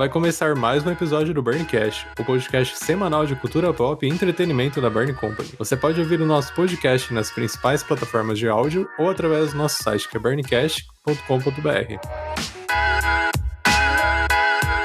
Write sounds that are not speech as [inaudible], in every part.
vai começar mais um episódio do Burncast, o podcast semanal de cultura pop e entretenimento da Burn Company. Você pode ouvir o nosso podcast nas principais plataformas de áudio ou através do nosso site que é burncast.com.br.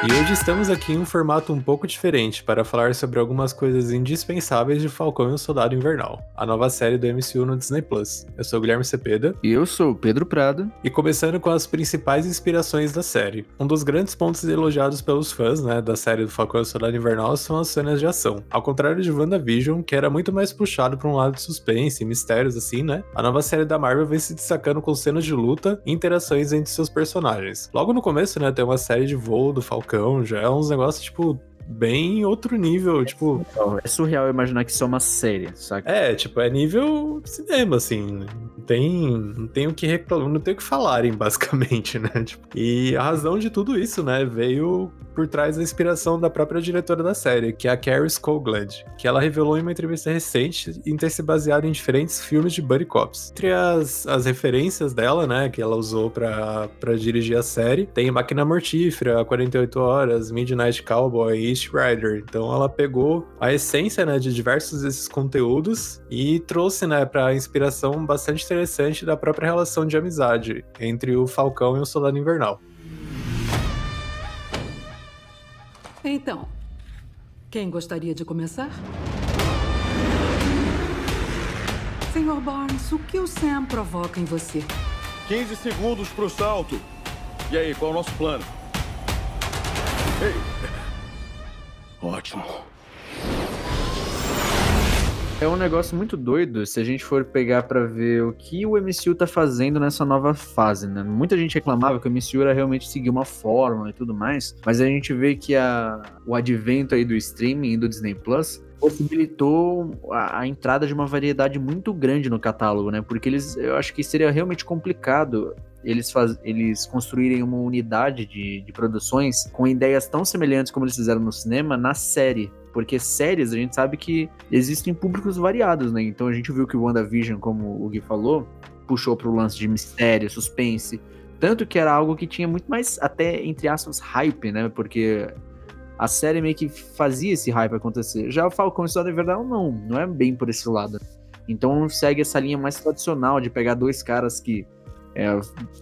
E hoje estamos aqui em um formato um pouco diferente para falar sobre algumas coisas indispensáveis de Falcão e o Soldado Invernal, a nova série do MCU no Disney Plus. Eu sou o Guilherme Cepeda. E eu sou o Pedro Prado. E começando com as principais inspirações da série. Um dos grandes pontos elogiados pelos fãs, né, da série do Falcão e o Soldado Invernal são as cenas de ação. Ao contrário de WandaVision, que era muito mais puxado para um lado de suspense e mistérios assim, né? A nova série da Marvel vem se destacando com cenas de luta e interações entre seus personagens. Logo no começo, né, tem uma série de voo do Falcão Falcão, já é uns negócios, tipo, bem outro nível, é tipo... Surreal. É surreal imaginar que isso é uma série, saca? É, tipo, é nível cinema, assim, não tem, não tem o que reclamar, não tem o que falarem, [laughs] basicamente, né? Tipo, e a razão de tudo isso, né, veio por trás da inspiração da própria diretora da série, que é a Carrie Scogland, que ela revelou em uma entrevista recente em ter se baseado em diferentes filmes de buddy cops. Entre as, as referências dela, né, que ela usou para dirigir a série, tem Máquina Mortífera, 48 Horas, Midnight Cowboy East Rider. Então ela pegou a essência, né, de diversos desses conteúdos e trouxe, né, para inspiração bastante interessante da própria relação de amizade entre o Falcão e o Soldado Invernal. Então, quem gostaria de começar? Senhor Barnes, o que o Sam provoca em você? 15 segundos pro salto. E aí, qual é o nosso plano? Ei. Ótimo. É um negócio muito doido se a gente for pegar para ver o que o MCU tá fazendo nessa nova fase, né? Muita gente reclamava que o MCU era realmente seguir uma fórmula e tudo mais, mas a gente vê que a, o advento aí do streaming e do Disney Plus possibilitou a, a, entrada de uma variedade muito grande no catálogo, né? Porque eles, eu acho que seria realmente complicado eles, faz, eles construírem uma unidade de, de produções com ideias tão semelhantes como eles fizeram no cinema na série. Porque séries, a gente sabe que existem públicos variados, né? Então a gente viu que o WandaVision, como o Gui falou, puxou para o lance de mistério, suspense. Tanto que era algo que tinha muito mais, até entre aspas, hype, né? Porque a série meio que fazia esse hype acontecer. Já o Falcão e Soldado Invernal, não, não é bem por esse lado. Então segue essa linha mais tradicional de pegar dois caras que é,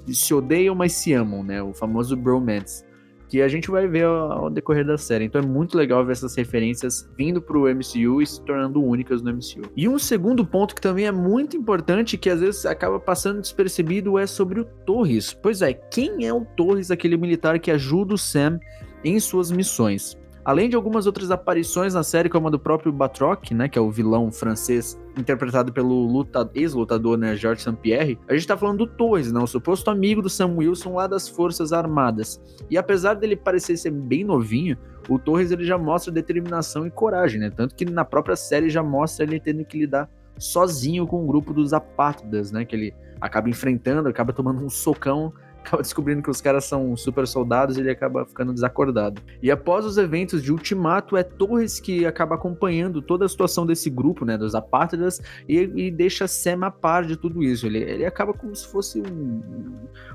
se odeiam, mas se amam, né? O famoso bromance que a gente vai ver ao, decorrer da série. Então é muito legal ver essas referências vindo pro MCU e se tornando únicas no MCU. E um segundo ponto que também é muito importante, que às vezes acaba passando despercebido, é sobre o Torres. Pois é, quem é o Torres, aquele militar que ajuda o Sam em suas missões? Além de algumas outras aparições na série, como a do próprio Batroc, né, que é o vilão francês interpretado pelo ex-lutador, né, Georges St-Pierre, a gente tá falando do Torres, né, o suposto amigo do Sam Wilson lá das Forças Armadas. E apesar dele parecer ser bem novinho, o Torres ele já mostra determinação e coragem, né, tanto que na própria série já mostra ele tendo que lidar sozinho com o grupo dos apátridas, né, que ele acaba enfrentando, acaba tomando um socão acaba descobrindo que os caras são super soldados e ele acaba ficando desacordado. E após os eventos de Ultimato, é Torres que acaba acompanhando toda a situação desse grupo, né, dos apátridas, e, e deixa Sam a par de tudo isso. Ele, ele acaba como se fosse um,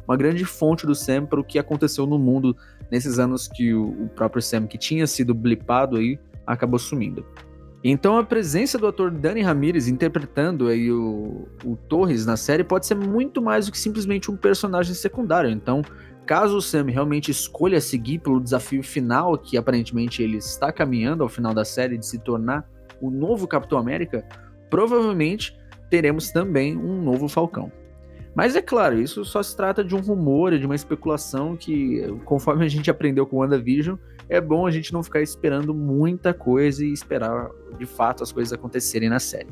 uma grande fonte do Sam para o que aconteceu no mundo nesses anos que o, o próprio Sam, que tinha sido blipado aí, acabou sumindo. Então a presença do ator Danny Ramirez interpretando aí o, o Torres na série pode ser muito mais do que simplesmente um personagem secundário. Então, caso o Sam realmente escolha seguir pelo desafio final, que aparentemente ele está caminhando ao final da série de se tornar o novo Capitão América, provavelmente teremos também um novo Falcão. Mas é claro, isso só se trata de um rumor, de uma especulação que, conforme a gente aprendeu com WandaVision, é bom a gente não ficar esperando muita coisa e esperar de fato as coisas acontecerem na série.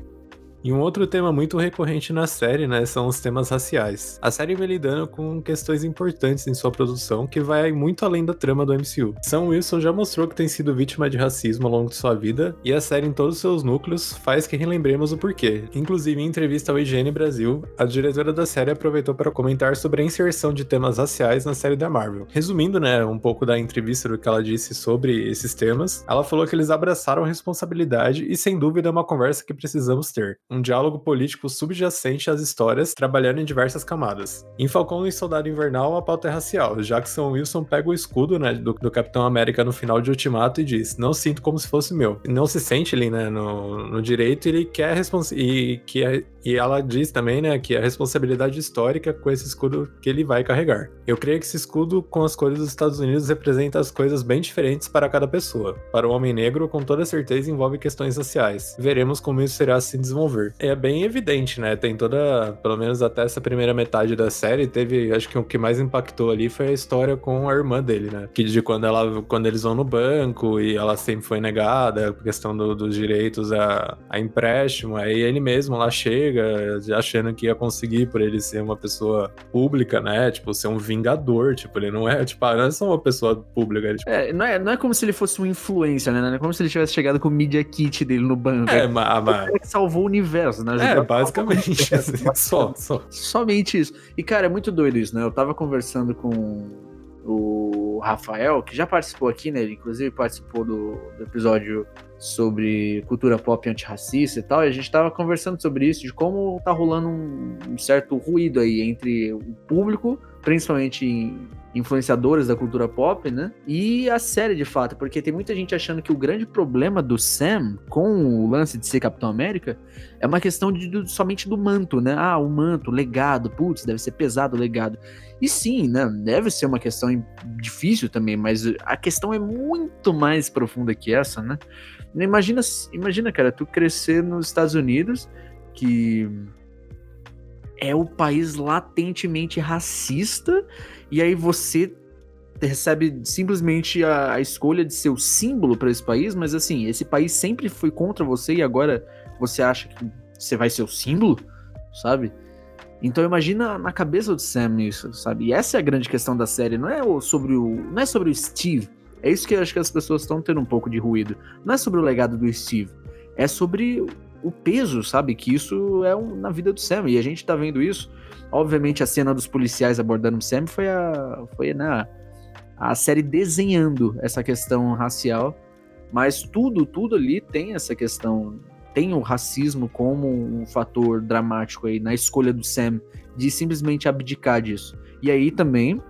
E um outro tema muito recorrente na série, né, são os temas raciais. A série vem lidando com questões importantes em sua produção que vai muito além da trama do MCU. Sam Wilson já mostrou que tem sido vítima de racismo ao longo de sua vida e a série em todos os seus núcleos faz que relembremos o porquê. Inclusive, em entrevista ao IGN Brasil, a diretora da série aproveitou para comentar sobre a inserção de temas raciais na série da Marvel. Resumindo, né, um pouco da entrevista do que ela disse sobre esses temas, ela falou que eles abraçaram a responsabilidade e sem dúvida é uma conversa que precisamos ter um diálogo político subjacente às histórias, trabalhando em diversas camadas. Em Falcão e Soldado Invernal, a pauta é racial. Jackson Wilson pega o escudo né, do, do Capitão América no final de Ultimato e diz: Não sinto como se fosse meu. Não se sente ali né, no, no direito ele quer e que e ela diz também, né, que a responsabilidade histórica com esse escudo que ele vai carregar. Eu creio que esse escudo com as cores dos Estados Unidos representa as coisas bem diferentes para cada pessoa. Para o homem negro, com toda certeza envolve questões raciais. Veremos como isso irá se desenvolver. É bem evidente, né? Tem toda, pelo menos até essa primeira metade da série, teve, acho que o que mais impactou ali foi a história com a irmã dele, né? Que de quando ela, quando eles vão no banco e ela sempre foi negada, questão do, dos direitos a, a empréstimo, aí ele mesmo lá chega chega achando que ia conseguir por ele ser uma pessoa pública, né? Tipo, ser um vingador. Tipo, ele não é, tipo, ah, não é só uma pessoa pública. Ele, tipo... é, não é, não é como se ele fosse um influencer, né? Não é como se ele tivesse chegado com o Media Kit dele no banco. É, mas. mas... Ele salvou o universo, né? É, basicamente. [laughs] assim, só, só. Somente isso. E, cara, é muito doido isso, né? Eu tava conversando com o Rafael, que já participou aqui, né? Ele inclusive participou do, do episódio sobre cultura pop antirracista e tal, e a gente tava conversando sobre isso, de como tá rolando um, certo ruído aí entre o público, principalmente influenciadores da cultura pop, né? E a série de fato, porque tem muita gente achando que o grande problema do Sam com o lance de ser Capitão América é uma questão de, somente do manto, né? Ah, o manto, legado, putz, deve ser pesado o legado. E sim, né? Deve ser uma questão difícil também, mas a questão é muito mais profunda que essa, né? Imagina, imagina, cara, tu crescer nos Estados Unidos, que é o país latentemente racista, e aí você recebe simplesmente a, a escolha de ser o símbolo para esse país, mas assim, esse país sempre foi contra você e agora você acha que você vai ser o símbolo, sabe? Então imagina na cabeça do Sam isso, sabe? E essa é a grande questão da série, não é sobre o, não é sobre o Steve, é isso que eu acho que as pessoas estão tendo um pouco de ruído. Não é sobre o legado do Steve, é sobre o peso, sabe? Que isso é um, na vida do Sam. E a gente tá vendo isso. Obviamente, a cena dos policiais abordando o Sam foi a, foi, né, a série desenhando essa questão racial. Mas tudo, tudo ali tem essa questão. Tem o racismo como um fator dramático aí na escolha do Sam de simplesmente abdicar disso. E aí também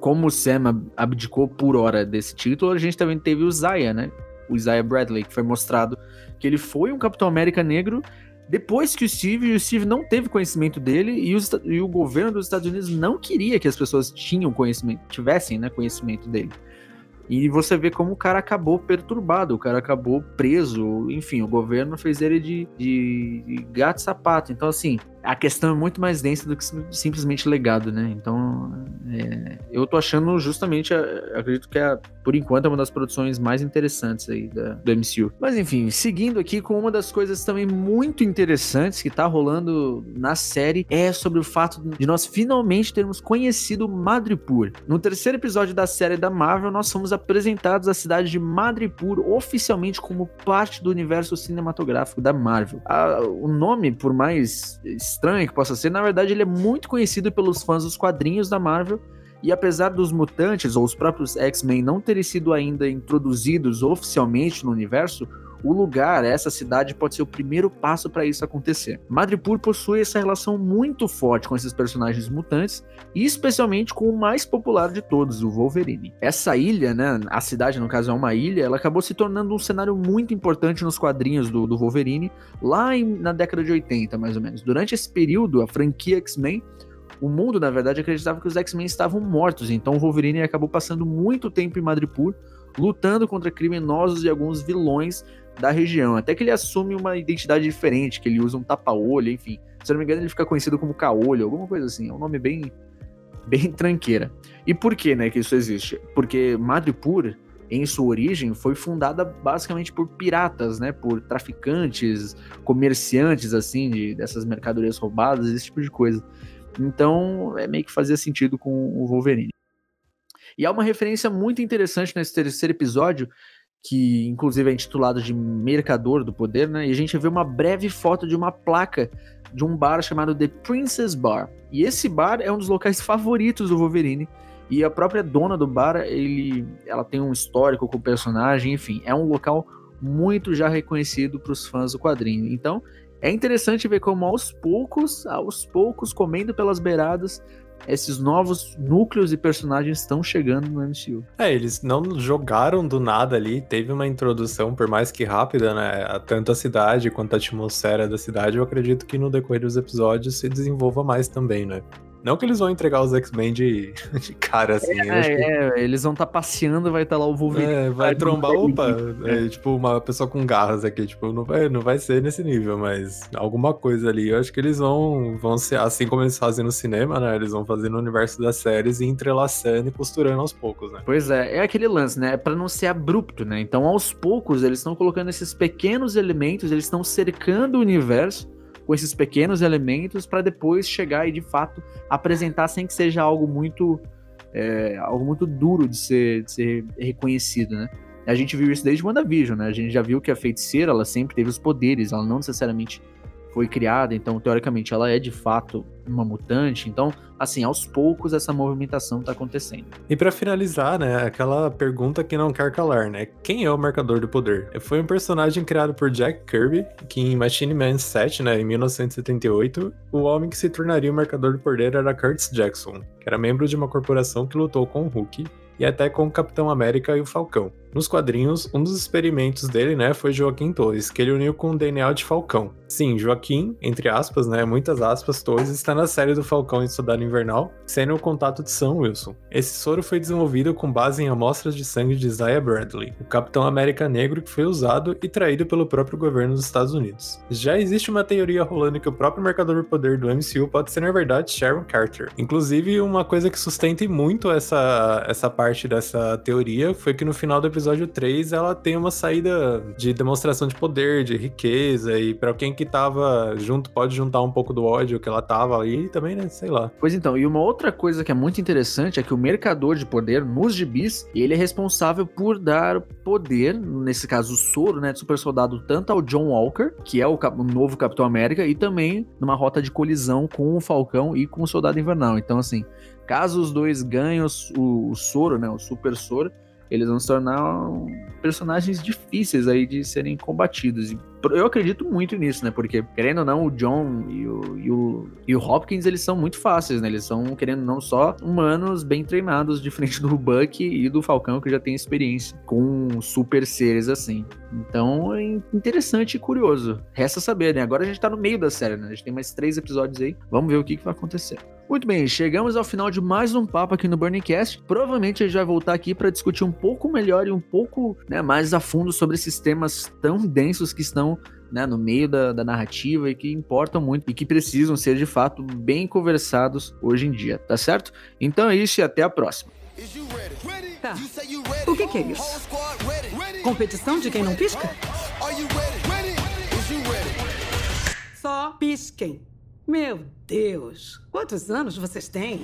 como o Sam abdicou por hora desse título, a gente também teve o Zaya, né? O Isaiah Bradley, que foi mostrado que ele foi um Capitão América negro depois que o Steve, o Steve não teve conhecimento dele e, e, o governo dos Estados Unidos não queria que as pessoas tinham conhecimento, tivessem né, conhecimento dele. E você vê como o cara acabou perturbado, o cara acabou preso, enfim, o governo fez ele de, de gato sapato. Então, assim, a questão é muito mais densa do que simplesmente legado, né? Então, é, eu tô achando justamente, acredito que é, por enquanto é uma das produções mais interessantes aí da, do MCU. Mas enfim, seguindo aqui com uma das coisas também muito interessantes que tá rolando na série é sobre o fato de nós finalmente termos conhecido Madripoor. No terceiro episódio da série da Marvel, nós fomos apresentados à cidade de Madripoor oficialmente como parte do universo cinematográfico da Marvel. A, o nome, por mais estranho que possa ser, na verdade ele é muito conhecido pelos fãs dos quadrinhos da Marvel. E apesar dos mutantes ou os próprios X-Men não terem sido ainda introduzidos oficialmente no universo, o lugar, essa cidade, pode ser o primeiro passo para isso acontecer. Madripoor possui essa relação muito forte com esses personagens mutantes, e especialmente com o mais popular de todos, o Wolverine. Essa ilha, né, a cidade no caso é uma ilha, ela acabou se tornando um cenário muito importante nos quadrinhos do, do Wolverine, lá em, na década de 80, mais ou menos. Durante esse período, a franquia X-Men o mundo, na verdade, acreditava que os X-Men estavam mortos, então o Wolverine acabou passando muito tempo em Madripoor, lutando contra criminosos e alguns vilões da região. Até que ele assume uma identidade diferente, que ele usa um tapa-olho, enfim. Se eu não me engano, ele fica conhecido como Caolho, alguma coisa assim. É um nome bem, bem [laughs] tranqueira. E por que, né, que isso existe? Porque Madripoor, em sua origem, foi fundada basicamente por piratas, né, por traficantes, comerciantes, assim, de, dessas mercadorias roubadas, esse tipo de coisa. Então, é meio que fazia sentido com o Wolverine. E há uma referência muito interessante nesse terceiro episódio, que inclusive é intitulado de Mercador do Poder, né? E a gente vê uma breve foto de uma placa de um bar chamado The Princess Bar. E esse bar é um dos locais [laughs] favoritos do Wolverine. E a própria dona do bar, ele, ela tem um histórico com o personagem, enfim, é um local muito já reconhecido para os fãs do quadrinho. Então, é interessante ver como aos poucos, aos poucos, comendo pelas beiradas, esses novos núcleos e personagens estão chegando no MCU. É, eles não jogaram do nada ali, teve uma introdução, por mais que rápida, né? Tanto a cidade quanto a atmosfera da cidade, eu acredito que no decorrer dos episódios se desenvolva mais também, né? Não que eles vão entregar os X-Men de, [laughs] de cara, assim. É, que... é eles vão estar tá passeando, vai estar tá lá o Wolverine. É, vai trombar, opa, é, tipo, uma pessoa com garras aqui, tipo, não vai, não vai ser nesse nível, mas alguma coisa ali. Eu acho que eles vão, vão ser, assim como eles fazem no cinema, né? Eles vão fazer no universo das séries e entrelaçando e costurando aos poucos, né? Pois é, é aquele lance, né? É pra não ser abrupto, né? Então, aos poucos, eles estão colocando esses pequenos elementos, eles estão cercando o universo com esses pequenos elementos para depois chegar e de fato apresentar sem que seja algo muito é, algo muito duro de ser, de ser reconhecido, né? A gente viu isso desde WandaVision, né? A gente já viu que a feiticeira, ela sempre teve os poderes, ela não necessariamente foi criada, então teoricamente ela é de fato uma mutante. Então, assim, aos poucos essa movimentação tá acontecendo. E para finalizar, né, aquela pergunta que não quer calar, né? Quem é o Marcador do Poder? Foi um personagem criado por Jack Kirby, que em Machine Man 7, né, em 1978, o homem que se tornaria o Marcador do Poder era Curtis Jackson, que era membro de uma corporação que lutou com o Hulk e até com o Capitão América e o Falcão. Nos quadrinhos, um dos experimentos dele, né, foi Joaquim Torres, que ele uniu com o DNA de Falcão. Sim, Joaquim, entre aspas, né, muitas aspas, Torres está na série do Falcão em Soldado Invernal, sendo o contato de Sam Wilson. Esse soro foi desenvolvido com base em amostras de sangue de Isaiah Bradley, o Capitão América Negro que foi usado e traído pelo próprio governo dos Estados Unidos. Já existe uma teoria rolando que o próprio marcador de poder do MCU pode ser, na verdade, Sharon Carter. Inclusive, uma coisa que sustenta muito essa, essa parte dessa teoria foi que no final do episódio episódio 3 ela tem uma saída de demonstração de poder, de riqueza, e para quem que tava junto pode juntar um pouco do ódio que ela tava ali também, né? Sei lá. Pois então, e uma outra coisa que é muito interessante é que o mercador de poder nos gibis, ele é responsável por dar poder, nesse caso o soro, né, de super soldado, tanto ao John Walker, que é o, o novo Capitão América, e também numa rota de colisão com o Falcão e com o Soldado Invernal. Então, assim, caso os dois ganhem o, o soro, né, o super soro, eles vão se tornar personagens difíceis aí de serem combatidos. E eu acredito muito nisso, né? Porque, querendo ou não, o John e o, e o, e o Hopkins, eles são muito fáceis, né? Eles são, querendo ou não, só humanos bem treinados, diferente [laughs] do Buck e do Falcão, que já tem experiência com super seres assim. Então, é interessante e curioso. Resta saber, né? Agora a gente tá no meio da série, né? A gente tem mais três episódios aí. Vamos ver o que, que vai acontecer. Muito bem, chegamos ao final de mais um papo aqui no Burning Cast. Provavelmente a gente vai voltar aqui para discutir um pouco melhor e um pouco né, mais a fundo sobre esses temas tão densos que estão né, no meio da, da, narrativa e que importam muito e que precisam ser de fato bem conversados hoje em dia, tá certo? Então é isso e até a próxima. Tá. O que, que é isso? Competição de quem não pisca? Só pisquem. Meu Deus, quantos anos vocês têm?